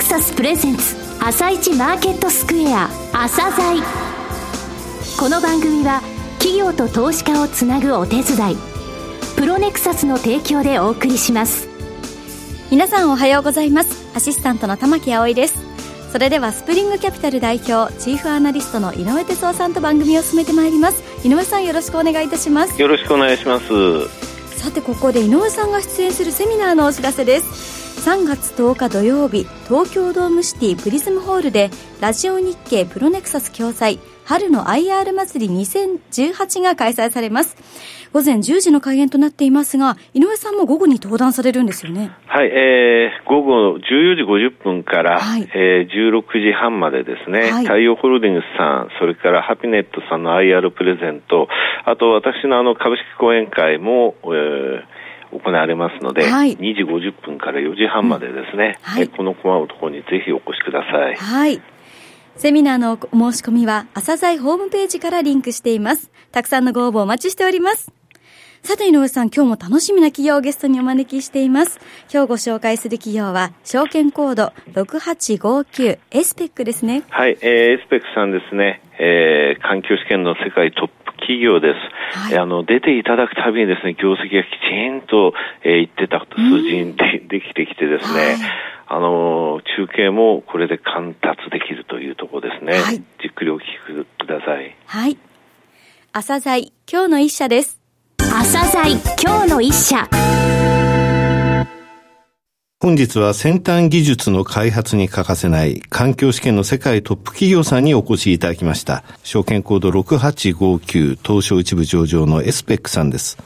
クサスプレゼンツ朝一マーケットスクエア朝鮮。この番組は企業と投資家をつなぐお手伝いプロネクサスの提供でお送りします。皆さんおはようございます。アシスタントの玉木葵です。それではスプリングキャピタル代表チーフアナリストの井上哲夫さんと番組を進めてまいります。井上さんよろしくお願いいたします。よろしくお願いします。さてここで井上さんが出演するセミナーのお知らせです3月10日土曜日東京ドームシティプリズムホールでラジオ日経プロネクサス共催春の IR 祭り2018が開催されます。午前10時の開演となっていますが井上さんも午後に登壇されるんですよね。はい、えー、午後14時50分から、はい、えー、16時半までですね、はい、太陽ホールディングスさんそれからハピネットさんの IR プレゼントあと私のあの株式講演会も、えー行われますので、はい、2時50分から4時半までですね、うんはい、このコマのところにぜひお越しください。はい。セミナーのお申し込みは、朝鮮ホームページからリンクしています。たくさんのご応募お待ちしております。さて井上さん、今日も楽しみな企業をゲストにお招きしています。今日ご紹介する企業は、証券コード6859エスペックですね。はい、えー、エスペックさんですね。えー、環境試験の世界トップ企業です。はい、あの、出ていただくたびにですね、業績がきちんと、えー、言ってた数字にでできてきてですね、はい、あの、中継もこれで貫達できるというところですね。はい、じっくりお聞きください。はい。朝鮮今日の一社です。朝鮮今日の一社。本日は先端技術の開発に欠かせない環境試験の世界トップ企業さんにお越しいただきました。証券コード6859東証一部上場のエスペックさんです。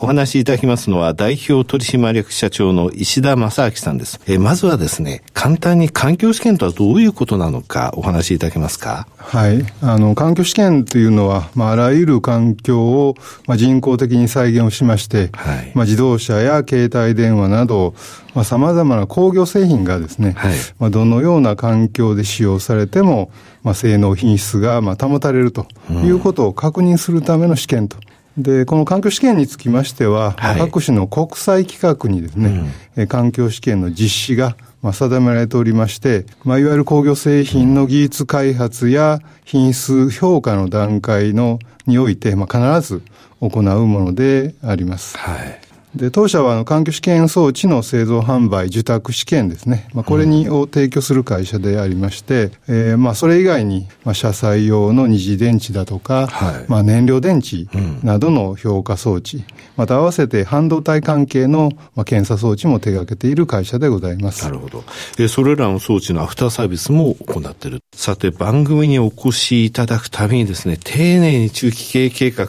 お話しいただきますのは代表取締役社長の石田正明さんです。えまずはですね、簡単に環境試験とはどういうことなのかお話しいただけますか？はい。あの、環境試験というのは、まあ、あらゆる環境を、まあ、人工的に再現をしまして、はい、まあ、自動車や携帯電話など、まあ、様々な工業製品がですね、はい、まあ、どのような環境で使用されても、まあ、性能品質が、まあ、保たれるということを確認するための試験とで、この環境試験につきましては、はい、各種の国際規格にですね、うん、環境試験の実施が、まあ、定められておりまして、まあ、いわゆる工業製品の技術開発や品質評価の段階のにおいて、まあ、必ず行うものであります。はい。で、当社はあの環境試験装置の製造販売、受託試験ですね。まあ、これに、を提供する会社でありまして、えー、まあ、それ以外に、まあ、車載用の二次電池だとか、はい、まあ、燃料電池などの評価装置、うん、また合わせて半導体関係の、まあ、検査装置も手掛けている会社でございます。なるほど。えー、それらの装置のアフターサービスも行っている。さて、番組にお越しいただくたびにですね、丁寧に中期経営計画、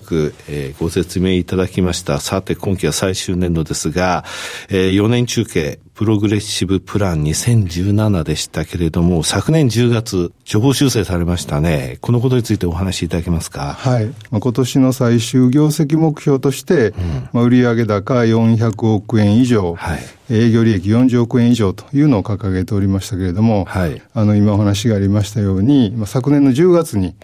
えー、ご説明いただきました。さて、今期は最終年度ですが、えー、4年中継、プログレッシブプラン2017でしたけれども、昨年10月、処方修正されましたね。このことについてお話しいただけますか？はい。まあ、今年の最終業績目標として、うん、まあ、売上高400億円以上、はい、営業利益40億円以上というのを掲げておりましたけれども、はい、あの、今お話がありましたように、まあ、昨年の10月に、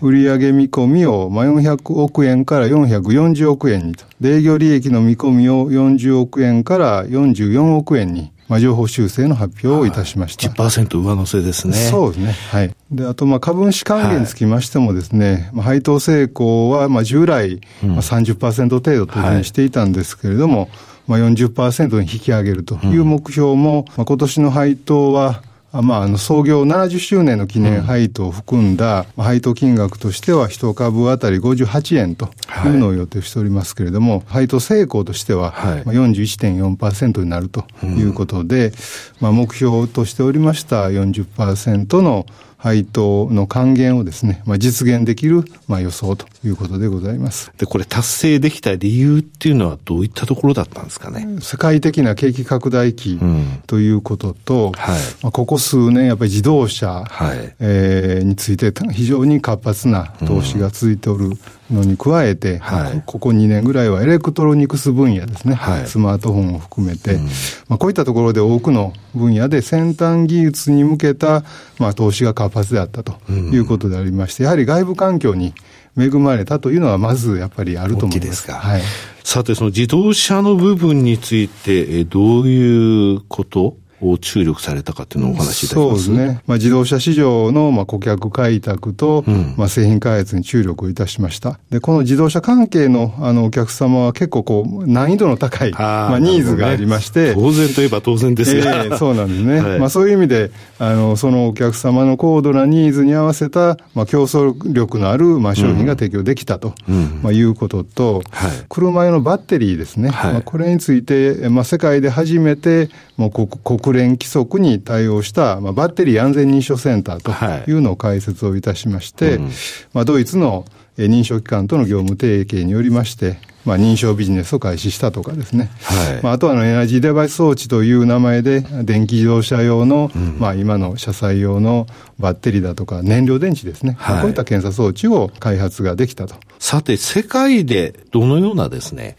売上見込みを、まあ、400億円から440億円にと、営業利益の見込みを40億円から44億円にに、まあ、情報修正の発表をいたしました。はい、10%上乗せですね。そうですね。はい。で、あと、まあ、株主還元につきましてもですね、はい、まあ、配当成功は、まあ、従来、まあ、30%程度というふうにしていたんですけれども、はいまあ40%に引き上げるという目標も、まあ、今年の配当は、まあ、あの創業70周年の記念配当を含んだ、配当金額としては一株当たり58円というのを予定しておりますけれども、はい、配当成功としては、はい、まあ、41.4%になるということで、うん、まあ、目標としておりました40%の配当の還元をですね、まあ、実現できる、まあ、予想ということでございます。で、これ達成できた理由っていうのはどういったところだったんですかね？世界的な景気拡大期ということと、うんはい、まあ、ここ数年やっぱり自動車、はい、えー、について非常に活発な投資が続いておるのに加えて、はい、ここ2年ぐらいはエレクトロニクス分野ですね、はい、スマートフォンを含めて、うん、まあ、こういったところで多くの分野で先端技術に向けた、まあ、投資が活発であったということでありまして、やはり外部環境に恵まれたというのは、まずやっぱりあると思います。はい、さて、その自動車の部分について、どういうことを注力されたかっていうのをお話しいただきます。そうですね。まあ、自動車市場のまあ顧客開拓と、うん、まあ、製品開発に注力をいたしました。で、この自動車関係のあのお客様は結構こう、難易度の高い、あまあ、ニーズがありまして、ね、当然といえば当然ですが、えー、そうなんですね。はい、まあ、そういう意味で、あの、そのお客様の高度なニーズに合わせた、まあ、競争力のある、まあ、商品が提供できたと、うん、まあ、いうことと、はい、車用のバッテリーですね。はい、まあ、これについて、まあ、世界で初めて、もう国連規則に対応した、まあ、バッテリー安全認証センターとい。うのを開設をいたしまして、はいうん、まあ、ドイツの認証機関との業務提携によりまして、まあ、認証ビジネスを開始したとかですね、はい。まあ、あとはのエナジーデバイス装置という名前で、電気自動車用の、うん、まあ、今の車載用のバッテリーだとか燃料電池ですね、はい、こういった検査装置を開発ができたと。さて、世界でどのようなですね、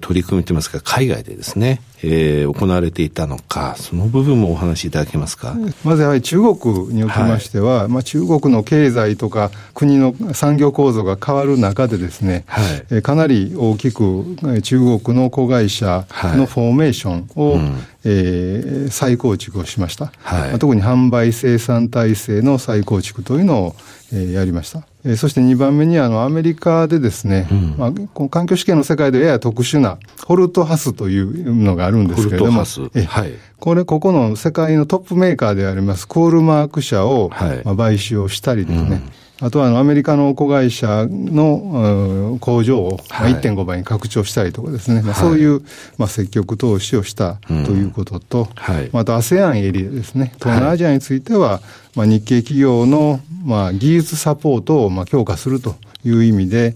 取り組みといいますか、海外でですね、えー、行われていたのか、その部分もお話しいただけますか？まずやはり中国におきましては、はい、まあ、中国の経済とか国の産業構造が変わる中でですね、はい、えかなり大きく中国の子会社のフォーメーションを、はいうん。えー、再構築をしました、はい、特に販売生産体制の再構築というのを、えー、やりました。えー、そして2番目にあのアメリカでですね、うん、まあ、この環境試験の世界でやや特殊なホルトハスというのがあるんですけれども、え。はい、これ、ここの世界のトップメーカーでありますコールマーク社を、はい、まあ、買収をしたりですね、うんあとはあのアメリカの子会社の工場を1.5倍に拡張したりとかですね、そういうまあ積極投資をしたということと、はい、また ASEAN エリアですね、東南アジアについては、まあ、日系企業のまあ技術サポートをまあ強化するという意味で、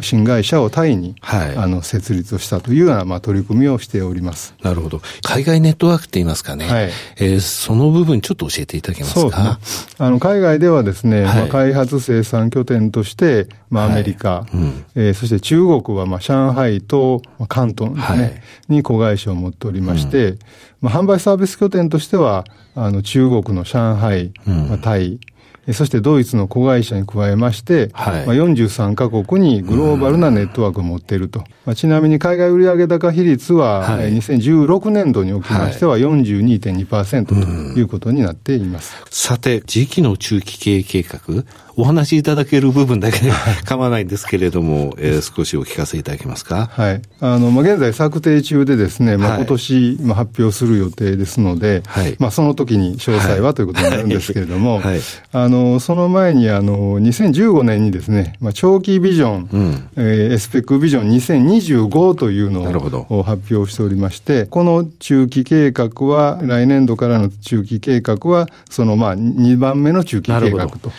新会社をタイに、はい、あの設立をしたというような、まあ、取り組みをしております。なるほど。海外ネットワークって言いますかね。はい、えー、その部分ちょっと教えていただけますか？そうですね。あの、海外ではですね、はい、まあ、開発生産拠点として、まあ、アメリカ、はいうん、えー、そして中国は、まあ、上海と、まあ、関東ね、はい、に子会社を持っておりまして、うん、まあ、販売サービス拠点としては、あの、中国の上海、うん、まあ、タイ、そしてドイツの子会社に加えまして、はい、まあ、43カ国にグローバルなネットワークを持っていると。まあ、ちなみに海外売上高比率は、はい、2016年度におきましては42.2%ということになっています。さて、時期の中期経営計画、お話しいただける部分だけで構わないんですけれども、えー、少しお聞かせいただけますか？はい。あの、まあ、現在策定中でですね、まあ、今年、まあ、発表する予定ですので、はい、まあ、その時に詳細はということになるんですけれども、はい、あの、その前に、あの、2015年にですね、まあ、長期ビジョン、うん、えー、エスペックビジョン2025というのを発表しておりまして、この中期計画は、来年度からの中期計画は、その、まあ、2番目の中期計画と。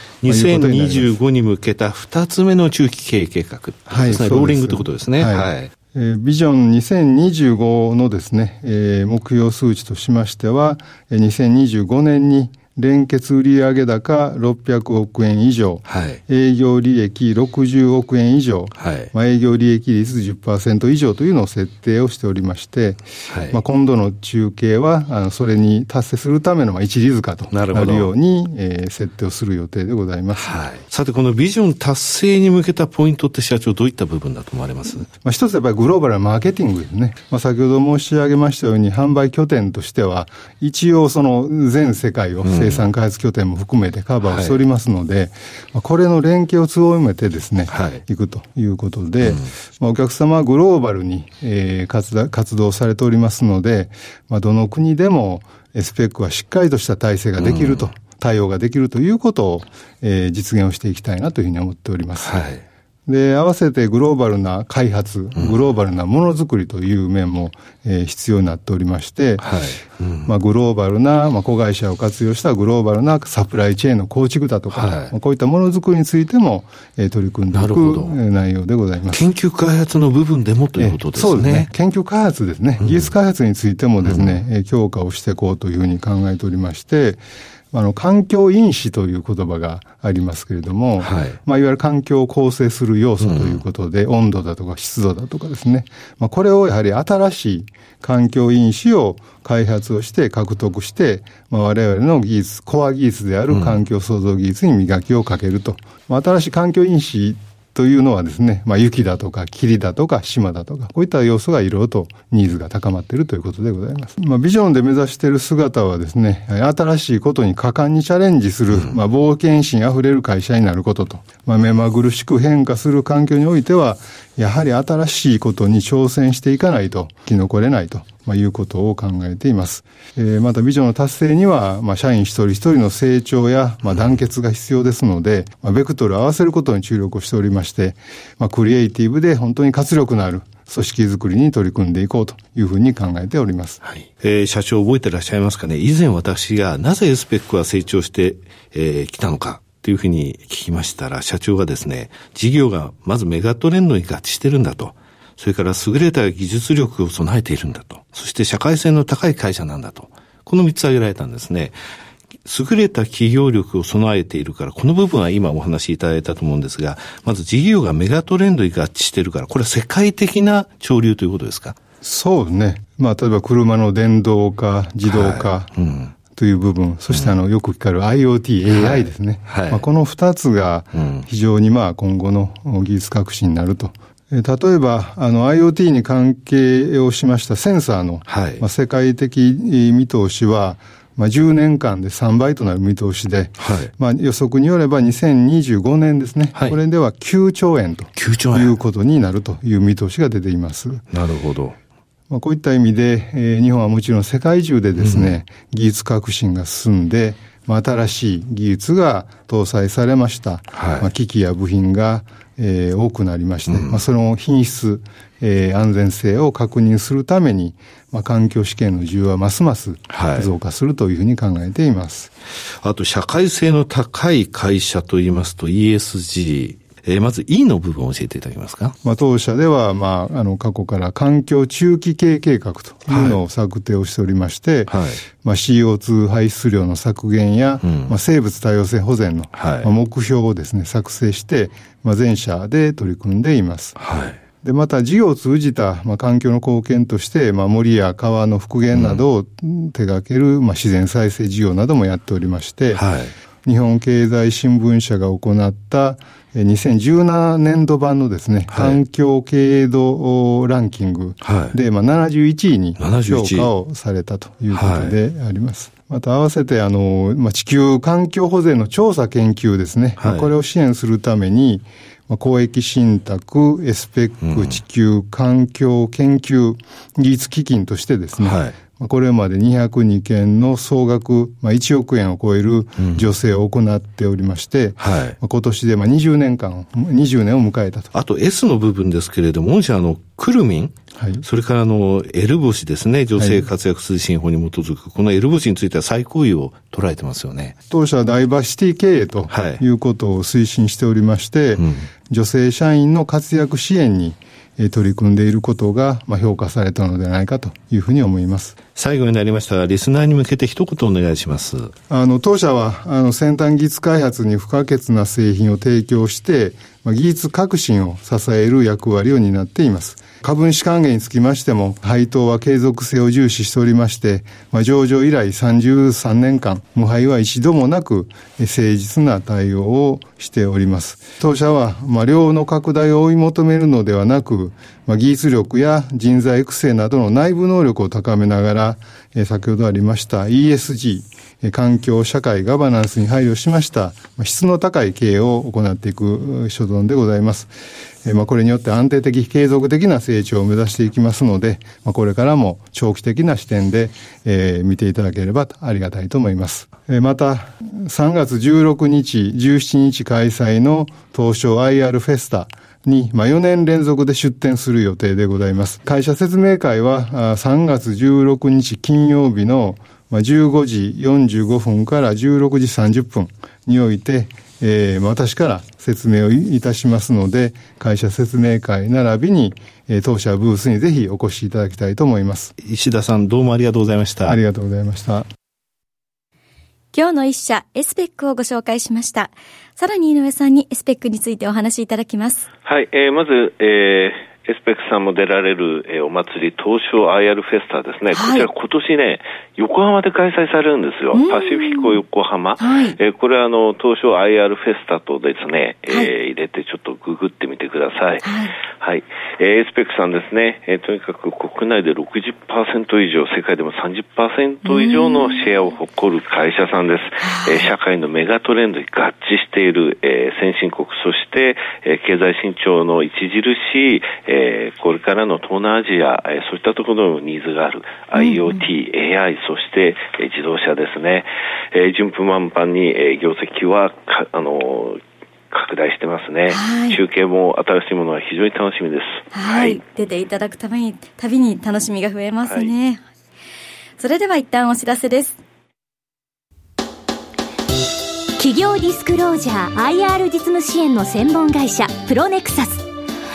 2025に向けた2つ目の中期経営計画。はい、ローリングということですね。はい、はい。えー、ビジョン2025のですね、えー、目標数値としましては、2025年に連結売上高600億円以上、はい、営業利益60億円以上、はい、まあ、営業利益率10%以上というのを設定をしておりまして、はい、まあ、今度の中継はあのそれに達成するためのまあ一里塚となるように、えー、設定をする予定でございます、はい、さて、このビジョン達成に向けたポイントって社長、どういった部分だと思われます？まあ、一つやっぱりグローバルなマーケティングですね。まあ、先ほど申し上げましたように、販売拠点としては、一応その全世界を生産開発拠点も含めてカバーをしておりますので、はい、これの連携を強めてですね、はい、いくということで、うん、まあ、お客様はグローバルに、えー、活活動されておりますので、まあ、どの国でもスペックはしっかりとした体制ができると。うん対応ができるということを、えー、実現をしていきたいなというふうに思っております。はい。で、合わせてグローバルな開発、グローバルなものづくりという面も、えー、必要になっておりまして、はいうん、まあ、グローバルな、まあ、子会社を活用したグローバルなサプライチェーンの構築だとか、はいまあ、こういったものづくりについても、えー、取り組んでいく内容でございます。研究開発の部分でもということですね。そうですね。研究開発ですね。技術開発についてもですね、うん、強化をしていこうというふうに考えておりまして、あの、環境因子という言葉がありますけれども、はい。まあ、いわゆる環境を構成する要素ということで、うん、温度だとか湿度だとかですね。まあ、これをやはり新しい環境因子を開発をして獲得して、まあ、我々の技術、コア技術である環境創造技術に磨きをかけると。まあ、新しい環境因子というのはですね、まあ、雪だとか霧だとか島だとか、こういった要素がいろいろとニーズが高まっているということでございます。まあ、ビジョンで目指している姿はですね、新しいことに果敢にチャレンジする、まあ、冒険心あふれる会社になることと、まあ、目まぐるしく変化する環境においては、やはり新しいことに挑戦していかないと生き残れないと。まあ、いうことを考えています。えー、またビジョンの達成には、まあ、社員一人一人の成長や、まあ、団結が必要ですので、まあ、ベクトルを合わせることに注力をしておりまして、まあ、クリエイティブで本当に活力のある組織づくりに取り組んでいこうというふうに考えております。はい。えー、社長覚えてらっしゃいますかね？以前私がなぜエスペックは成長してき、えー、たのかというふうに聞きましたら、社長がですね、事業がまずメガトレンドに合致してるんだと。それから優れた技術力を備えているんだと。そして社会性の高い会社なんだと。この三つ挙げられたんですね。優れた企業力を備えているから、この部分は今お話しいただいたと思うんですが、まず事業がメガトレンドに合致しているから、これは世界的な潮流ということですか？そうね。まあ、例えば車の電動化、自動化、はいうんという部分、そしてあの、よく聞かれる IoT、AI ですね。はい、まあ、この二つが非常にまあ今後の技術革新になると例えば、あの、IoT に関係をしましたセンサーの、はい、まあ、世界的見通しは、まあ、10年間で3倍となる見通しで、はい、まあ、予測によれば2025年ですね、はい、これでは9兆円ということになるという見通しが出ています。なるほど。まあ、こういった意味で、えー、日本はもちろん世界中でですね、うん、技術革新が進んで、まあ、新しい技術が搭載されました。はい、まあ、機器や部品がえー、多くなりまして、うん、まあ、その品質、えー、安全性を確認するために、まあ、環境試験の需要はますます増加するというふうに考えています。はい、あと、社会性の高い会社といいますと ESG、えー、まず E の部分を教えていただけますか？まあ、当社では、まあ、あの、過去から環境中期経営計画というのを策定をしておりまして、はい、まあ、CO2 排出量の削減や、うん、まあ、生物多様性保全の、はい、まあ、目標をですね、作成して、まあ、全社で取り組んでいます。はい。で、また事業を通じた、まあ、環境の貢献として、まあ、森や川の復元などを手掛ける、まあ、自然再生事業などもやっておりまして、はい、日本経済新聞社が行った2017年度版のですね、はい、環境経営度ランキングで、まあ、71位に評価をされたということであります。また合わせて、あの、まあ、地球環境保全の調査研究ですね、はい、これを支援するために、まあ、公益信託、エスペック、地球環境研究技術基金としてですね、はいこれまで202件の総額、まあ、1億円を超える助成を行っておりまして、うんはい、今年でまあ20年間、20年を迎えたと。あと S の部分ですけれども、御社のくるみん、はい、それからあの、L 星ですね、女性活躍推進法に基づく、はい、この L 星については最高位を捉えてますよね。当社はダイバーシティ経営ということを推進しておりまして、はいうん、女性社員の活躍支援に取り組んでいることが、まあ、評価されたのではないかというふうに思います。最後になりましたが、リスナーに向けて一言お願いします。あの、当社は、あの、先端技術開発に不可欠な製品を提供して、技術革新を支える役割を担っています。株主還元につきましても、配当は継続性を重視しておりまして、まあ、上場以来33年間、無配は一度もなく、誠実な対応をしております。当社は、まあ、量の拡大を追い求めるのではなく、まあ、技術力や人材育成などの内部能力を高めながら、先ほどありました ESG、環境、社会、ガバナンスに配慮しました、質の高い経営を行っていく所存でございます。これによって安定的、継続的な成長を目指していきますので、これからも長期的な視点で、見ていただければありがたいと思います。また、3月16日、17日開催の東証 IR フェスタ、に、まあ、4年連続で出展する予定でございます。会社説明会は3月16日金曜日のまあ、15時45分から16時30分において、えー、私から説明をいたしますので、会社説明会並びに、えー、当社ブースにぜひお越しいただきたいと思います。石田さん、どうもありがとうございました。ありがとうございました。今日の一社、エスペックをご紹介しました。さらに井上さんにエスペックについてお話しいただきます。はい、えー、まず、えー、エスペックさんも出られる、えー、お祭り、東証 IR フェスタですね、はい、こちら今年ね、横浜で開催されるんですよ。パシフィコ横浜。はい、えー、これはあの、東証 IR フェスタとですね、えー、はい、入れてちょっとググってみてください。はい。はい、えー、エスペックさんですね、えー、とにかく国内で60%以上、世界でも30%以上のシェアを誇る会社さんです。えー、社会のメガトレンドに合致している、えー、先進国、そして、えー、経済伸長の著しい、えー、これからの東南アジア、えー、そういったところのニーズがある IoT、AI、そして、えー、自動車ですね。えー、順風満帆に、えー、業績はか、あのー拡大してますね、はい、中継も新しいものは非常に楽しみです。はい。はい、出ていただくために、たびに楽しみが増えますね。はい、それでは一旦お知らせです。企業ディスクロージャー IR 実務支援の専門会社プロネクサス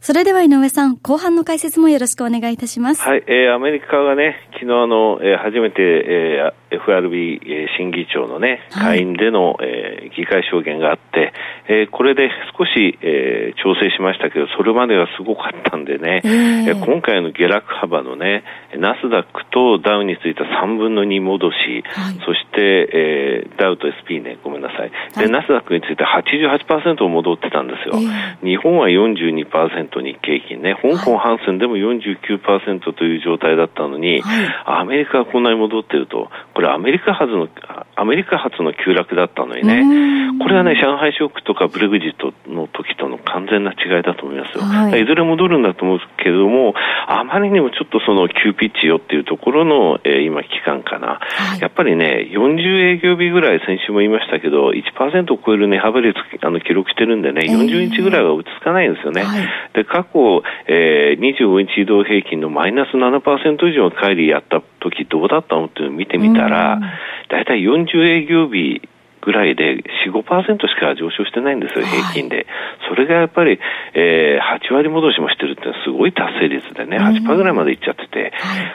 それでは井上さん、後半の解説もよろしくお願いいたします。はい、えー、アメリカがね、昨日あの、えー、初めて、えー、FRB、えー、新議長のね、下院での、はい、えー、議会証言があって、えー、これで少し、えー、調整しましたけど、それまではすごかったんでね、えー、えー、今回の下落幅のね、ナスダックとダウについた3分の2戻し、はい、そして、えー、ダウと SP ね、ごめんなさい。で、はい、ナスダックについて88%戻ってたんですよ。えー、日本は42%、日経平均ね、香港ハンセンでも49%という状態だったのに、はい、アメリカはこんなに戻ってると、これアメリカ発の、アメリカ発の急落だったのにね、これはね、上海ショックとかブレグジットの時との完全な違いだと思いますよ。はい、いずれ戻るんだと思うけれども、あまりにもちょっとその急ピッチよっていうところの、えー、今期間かな、はい、やっぱりね、40営業日ぐらい先週も言いましたけど、1%を超える値幅率あの記録してるんでね、40日ぐらいは落ち着かないんですよね。はい、で過去、えー、25日移動平均のマイナス7%以上の乖離やった時どうだったのっていうのを見てみたら、だいたい40営業日ぐらいで4、5%しか上昇してないんですよ、平均で。はい、それがやっぱり、えー、8割戻しもしてるってすごい達成率でね、8%ぐらいまでいっちゃってて、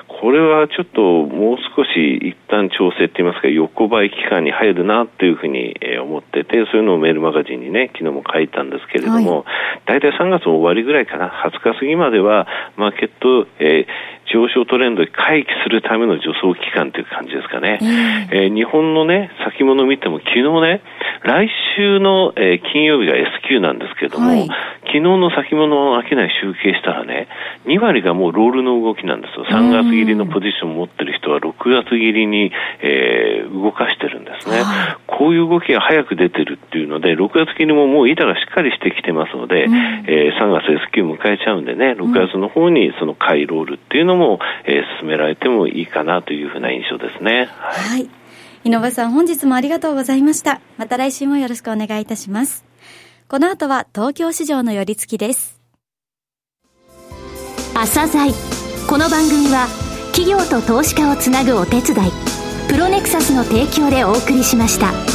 これはちょっともう少し一旦調整って言いますか、横ばい期間に入るなっていうふうに思ってて、そういうのをメールマガジンにね、昨日も書いたんですけれども、大体3月の終わりぐらいかな、20日過ぎまでは、マーケット、えー上昇トレンドに回帰するための助走期間という感じですかね。えー、えー、日本のね、先物を見ても昨日ね、来週の、えー、金曜日が S q なんですけれども、はい、昨日の先物の商い集計したらね、2割がもうロールの動きなんですよ。3月切りのポジションを持ってる人は6月切りに、えー、動かしてるんですね。はい、こういう動きが早く出てるっていうので、6月切りももう板がしっかりしてきてますので、うん、えー、3月 S q 迎えちゃうんでね、6月の方にその買いロールっていうのも、えー、進められてもいいかなというふうな印象ですね。はい、はい井上さん、本日もありがとうございました。また来週もよろしくお願いいたします。この後は東京市場の寄り付きです。朝鮮この番組は企業と投資家をつなぐお手伝い、プロネクサスの提供でお送りしました。